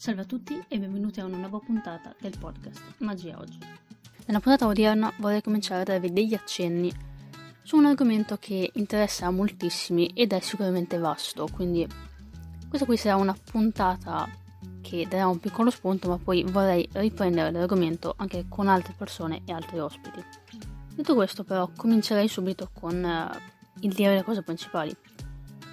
Salve a tutti e benvenuti a una nuova puntata del podcast Magia Oggi. Nella puntata odierna vorrei cominciare a darvi degli accenni su un argomento che interessa moltissimi ed è sicuramente vasto, quindi questa qui sarà una puntata che darà un piccolo spunto, ma poi vorrei riprendere l'argomento anche con altre persone e altri ospiti. Detto questo, però, comincerei subito con uh, il dire le cose principali.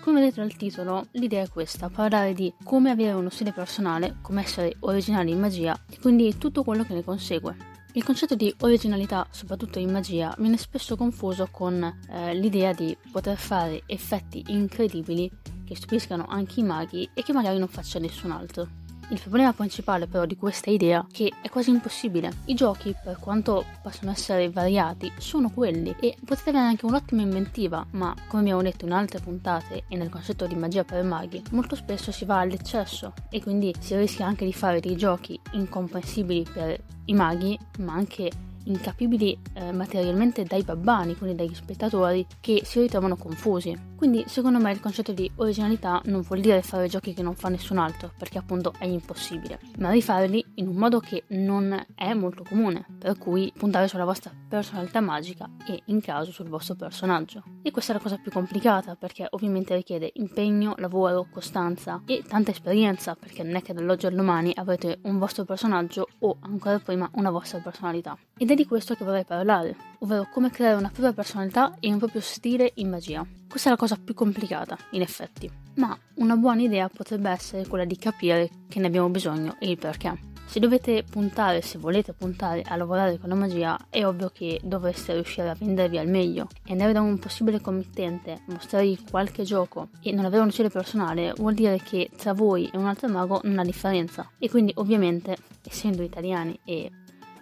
Come vedete dal titolo, l'idea è questa, parlare di come avere uno stile personale, come essere originali in magia e quindi tutto quello che ne consegue. Il concetto di originalità, soprattutto in magia, viene spesso confuso con eh, l'idea di poter fare effetti incredibili che stupiscano anche i maghi e che magari non faccia nessun altro. Il problema principale però di questa idea è che è quasi impossibile. I giochi, per quanto possono essere variati, sono quelli e potete avere anche un'ottima inventiva, ma come abbiamo detto in altre puntate e nel concetto di magia per maghi, molto spesso si va all'eccesso e quindi si rischia anche di fare dei giochi incomprensibili per i maghi, ma anche incapibili eh, materialmente dai babbani, quindi dagli spettatori, che si ritrovano confusi. Quindi secondo me il concetto di originalità non vuol dire fare giochi che non fa nessun altro, perché appunto è impossibile, ma rifarli in un modo che non è molto comune, per cui puntare sulla vostra personalità magica e in caso sul vostro personaggio. E questa è la cosa più complicata, perché ovviamente richiede impegno, lavoro, costanza e tanta esperienza, perché non è che dall'oggi al domani avrete un vostro personaggio o ancora prima una vostra personalità. Ed è di questo che vorrei parlare, ovvero come creare una propria personalità e un proprio stile in magia. Questa è la cosa più complicata, in effetti, ma una buona idea potrebbe essere quella di capire che ne abbiamo bisogno e il perché. Se dovete puntare, se volete puntare a lavorare con la magia, è ovvio che dovreste riuscire a vendervi al meglio. E andare da un possibile committente, mostrargli qualche gioco e non avere un stile personale vuol dire che tra voi e un altro mago non ha differenza. E quindi ovviamente, essendo italiani e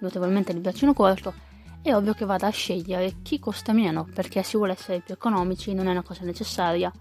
notevolmente di bacino corto, è ovvio che vada a scegliere chi costa meno, perché se vuole essere più economici non è una cosa necessaria,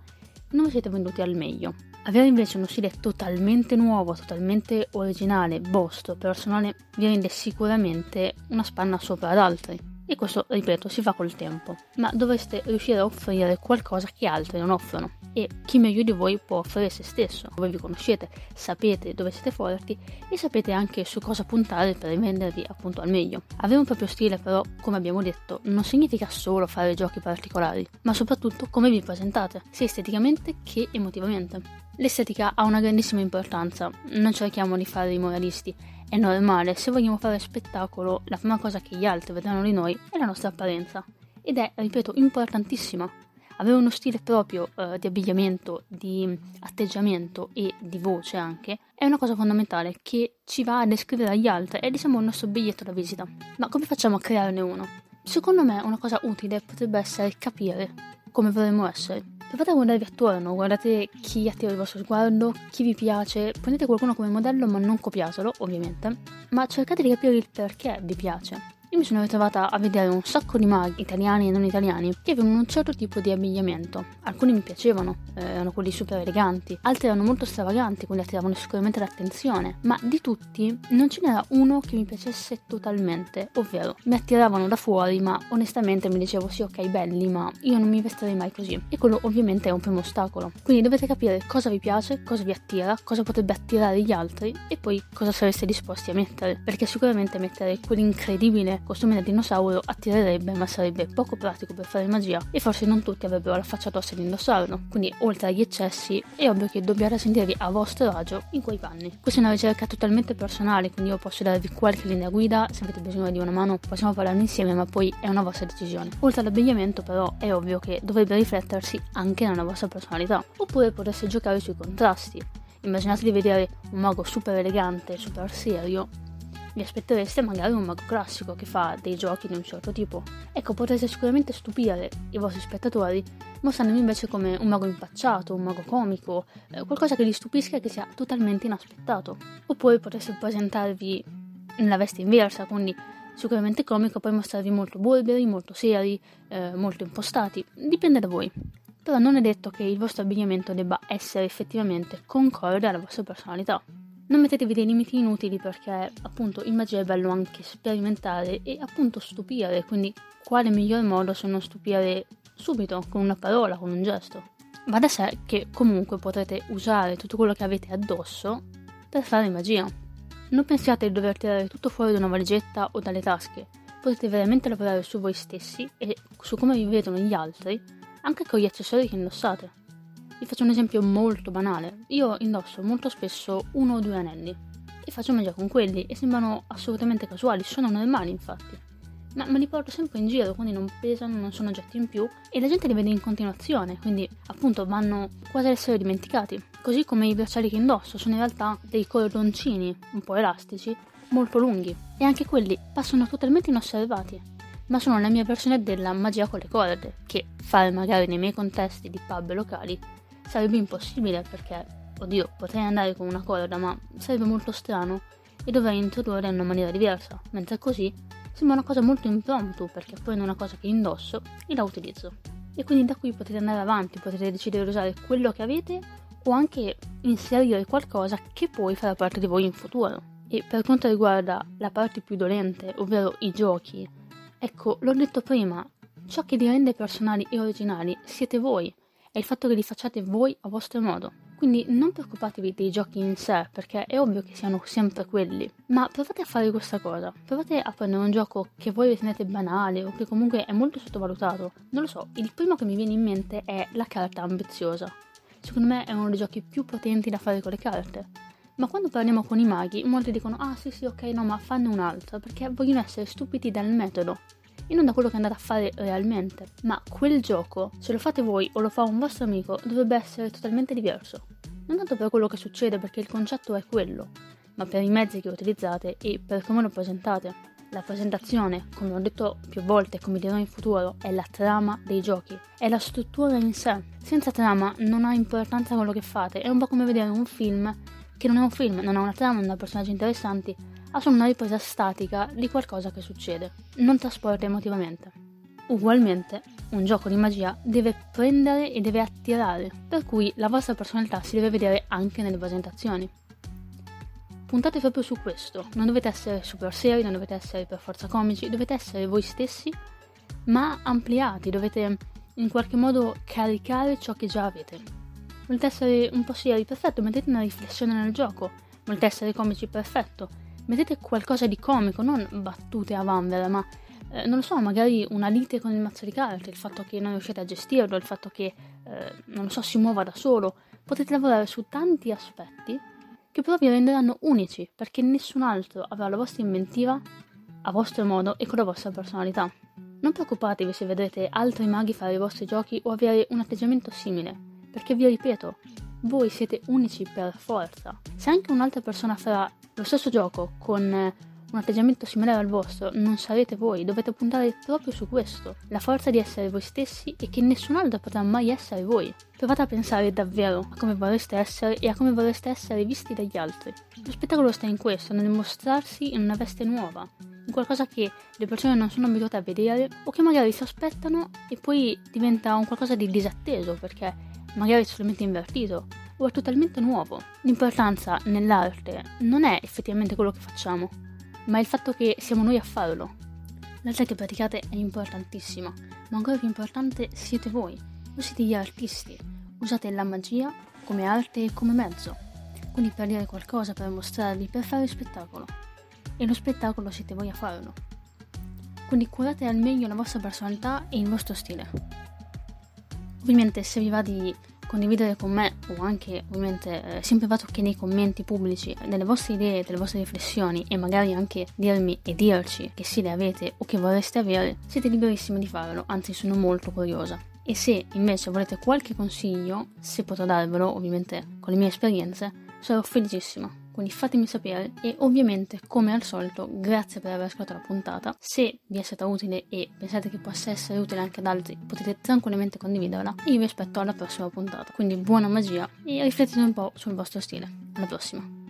non vi siete venduti al meglio. Avere invece uno stile totalmente nuovo, totalmente originale, vostro, personale, vi rende sicuramente una spanna sopra ad altri. E questo, ripeto, si fa col tempo. Ma dovreste riuscire a offrire qualcosa che altri non offrono. E chi meglio di voi può offrire se stesso. Voi vi conoscete, sapete dove siete forti e sapete anche su cosa puntare per rivendervi appunto al meglio. Avere un proprio stile però, come abbiamo detto, non significa solo fare giochi particolari, ma soprattutto come vi presentate, sia esteticamente che emotivamente. L'estetica ha una grandissima importanza, non cerchiamo di fare i moralisti, è normale, se vogliamo fare spettacolo, la prima cosa che gli altri vedranno di noi è la nostra apparenza. Ed è, ripeto, importantissima. Avere uno stile proprio eh, di abbigliamento, di atteggiamento e di voce anche è una cosa fondamentale che ci va a descrivere agli altri è diciamo il nostro biglietto da visita. Ma come facciamo a crearne uno? Secondo me una cosa utile potrebbe essere capire come vorremmo essere Provate a guardarvi attorno, guardate chi attira il vostro sguardo, chi vi piace, prendete qualcuno come modello ma non copiatelo, ovviamente, ma cercate di capire il perché vi piace. Io mi sono ritrovata a vedere un sacco di maghi, italiani e non italiani, che avevano un certo tipo di abbigliamento. Alcuni mi piacevano, eh, erano quelli super eleganti, altri erano molto stravaganti, quindi attiravano sicuramente l'attenzione, ma di tutti non ce n'era uno che mi piacesse totalmente, ovvero mi attiravano da fuori, ma onestamente mi dicevo sì ok belli, ma io non mi vestirei mai così. E quello ovviamente è un primo ostacolo. Quindi dovete capire cosa vi piace, cosa vi attira, cosa potrebbe attirare gli altri e poi cosa sareste disposti a mettere, perché sicuramente mettere quell'incredibile costume da dinosauro attirerebbe ma sarebbe poco pratico per fare magia e forse non tutti avrebbero la faccia tosta di indossarlo. Quindi oltre agli eccessi è ovvio che dobbiate sentirvi a vostro agio in quei panni. Questa è una ricerca totalmente personale, quindi io posso darvi qualche linea guida, se avete bisogno di una mano possiamo parlarne insieme, ma poi è una vostra decisione. Oltre all'abbigliamento però è ovvio che dovrebbe riflettersi anche nella vostra personalità, oppure potreste giocare sui contrasti. Immaginate di vedere un mago super elegante, super serio vi aspettereste magari un mago classico che fa dei giochi di un certo tipo. Ecco, potreste sicuramente stupire i vostri spettatori mostrandovi invece come un mago impacciato, un mago comico, eh, qualcosa che li stupisca e che sia totalmente inaspettato. Oppure potreste presentarvi nella veste inversa, quindi sicuramente comico, poi mostrarvi molto burberi, molto seri, eh, molto impostati. Dipende da voi. Però non è detto che il vostro abbigliamento debba essere effettivamente concorde alla vostra personalità. Non mettetevi dei limiti inutili perché appunto in magia è bello anche sperimentare e appunto stupire, quindi quale miglior modo se non stupire subito con una parola, con un gesto. Va da sé che comunque potrete usare tutto quello che avete addosso per fare magia. Non pensiate di dover tirare tutto fuori da una valigetta o dalle tasche, potete veramente lavorare su voi stessi e su come vi vedono gli altri, anche con gli accessori che indossate. Vi faccio un esempio molto banale. Io indosso molto spesso uno o due anelli e faccio magia con quelli e sembrano assolutamente casuali, sono normali infatti. Ma me li porto sempre in giro, quindi non pesano, non sono oggetti in più e la gente li vede in continuazione, quindi appunto vanno quasi ad essere dimenticati. Così come i bracciali che indosso sono in realtà dei cordoncini un po' elastici molto lunghi e anche quelli passano totalmente inosservati, ma sono la mia versione della magia con le corde, che fare magari nei miei contesti di pub locali sarebbe impossibile perché, oddio, potrei andare con una corda, ma sarebbe molto strano e dovrei introdurre in una maniera diversa, mentre così sembra una cosa molto impromptu perché è una cosa che indosso e la utilizzo. E quindi da qui potete andare avanti, potete decidere di usare quello che avete o anche inserire qualcosa che poi farà parte di voi in futuro. E per quanto riguarda la parte più dolente, ovvero i giochi, ecco, l'ho detto prima, ciò che li rende personali e originali siete voi, è il fatto che li facciate voi a vostro modo. Quindi non preoccupatevi dei giochi in sé, perché è ovvio che siano sempre quelli, ma provate a fare questa cosa. Provate a prendere un gioco che voi ritenete banale o che comunque è molto sottovalutato. Non lo so, il primo che mi viene in mente è la carta ambiziosa. Secondo me è uno dei giochi più potenti da fare con le carte ma quando parliamo con i maghi, molti dicono: Ah, sì, sì, ok, no, ma fanne un'altra perché vogliono essere stupiti dal metodo e non da quello che andate a fare realmente. Ma quel gioco, se lo fate voi o lo fa un vostro amico, dovrebbe essere totalmente diverso. Non tanto per quello che succede, perché il concetto è quello, ma per i mezzi che utilizzate e per come lo presentate. La presentazione, come ho detto più volte e come dirò in futuro, è la trama dei giochi, è la struttura in sé. Senza trama non ha importanza quello che fate, è un po' come vedere un film che non è un film, non ha una trama, non ha personaggi interessanti, ha solo una ripresa statica di qualcosa che succede, non trasporta emotivamente. Ugualmente, un gioco di magia deve prendere e deve attirare, per cui la vostra personalità si deve vedere anche nelle presentazioni. Puntate proprio su questo, non dovete essere super seri, non dovete essere per forza comici, dovete essere voi stessi, ma ampliati, dovete in qualche modo caricare ciò che già avete. Volete essere un po' seri? Perfetto, mettete una riflessione nel gioco. Volete essere comici? Perfetto. Mettete qualcosa di comico, non battute a vanvera, ma eh, non lo so, magari una lite con il mazzo di carte, il fatto che non riuscite a gestirlo, il fatto che, eh, non lo so, si muova da solo. Potete lavorare su tanti aspetti che però vi renderanno unici, perché nessun altro avrà la vostra inventiva a vostro modo e con la vostra personalità. Non preoccupatevi se vedrete altri maghi fare i vostri giochi o avere un atteggiamento simile perché vi ripeto, voi siete unici per forza. Se anche un'altra persona farà lo stesso gioco con un atteggiamento similare al vostro, non sarete voi, dovete puntare proprio su questo, la forza di essere voi stessi e che nessun altro potrà mai essere voi. Provate a pensare davvero a come vorreste essere e a come vorreste essere visti dagli altri. Lo spettacolo sta in questo, nel mostrarsi in una veste nuova, in qualcosa che le persone non sono abituate a vedere o che magari si aspettano e poi diventa un qualcosa di disatteso perché magari totalmente invertito o è totalmente nuovo. L'importanza nell'arte non è effettivamente quello che facciamo, ma il fatto che siamo noi a farlo. L'arte che praticate è importantissima, ma ancora più importante siete voi. Voi siete gli artisti. Usate la magia come arte e come mezzo. Quindi per dire qualcosa, per mostrarvi, per fare spettacolo. E lo spettacolo siete voi a farlo. Quindi curate al meglio la vostra personalità e il vostro stile. Ovviamente se vi va di condividere con me o anche ovviamente eh, sempre va che nei commenti pubblici delle vostre idee, delle vostre riflessioni e magari anche dirmi e dirci che sì le avete o che vorreste avere, siete liberissimi di farlo, anzi sono molto curiosa. E se invece volete qualche consiglio, se potrò darvelo ovviamente con le mie esperienze, sarò felicissima quindi fatemi sapere e ovviamente come al solito grazie per aver ascoltato la puntata. Se vi è stata utile e pensate che possa essere utile anche ad altri potete tranquillamente condividerla. E io vi aspetto alla prossima puntata. Quindi buona magia e riflettete un po' sul vostro stile. Alla prossima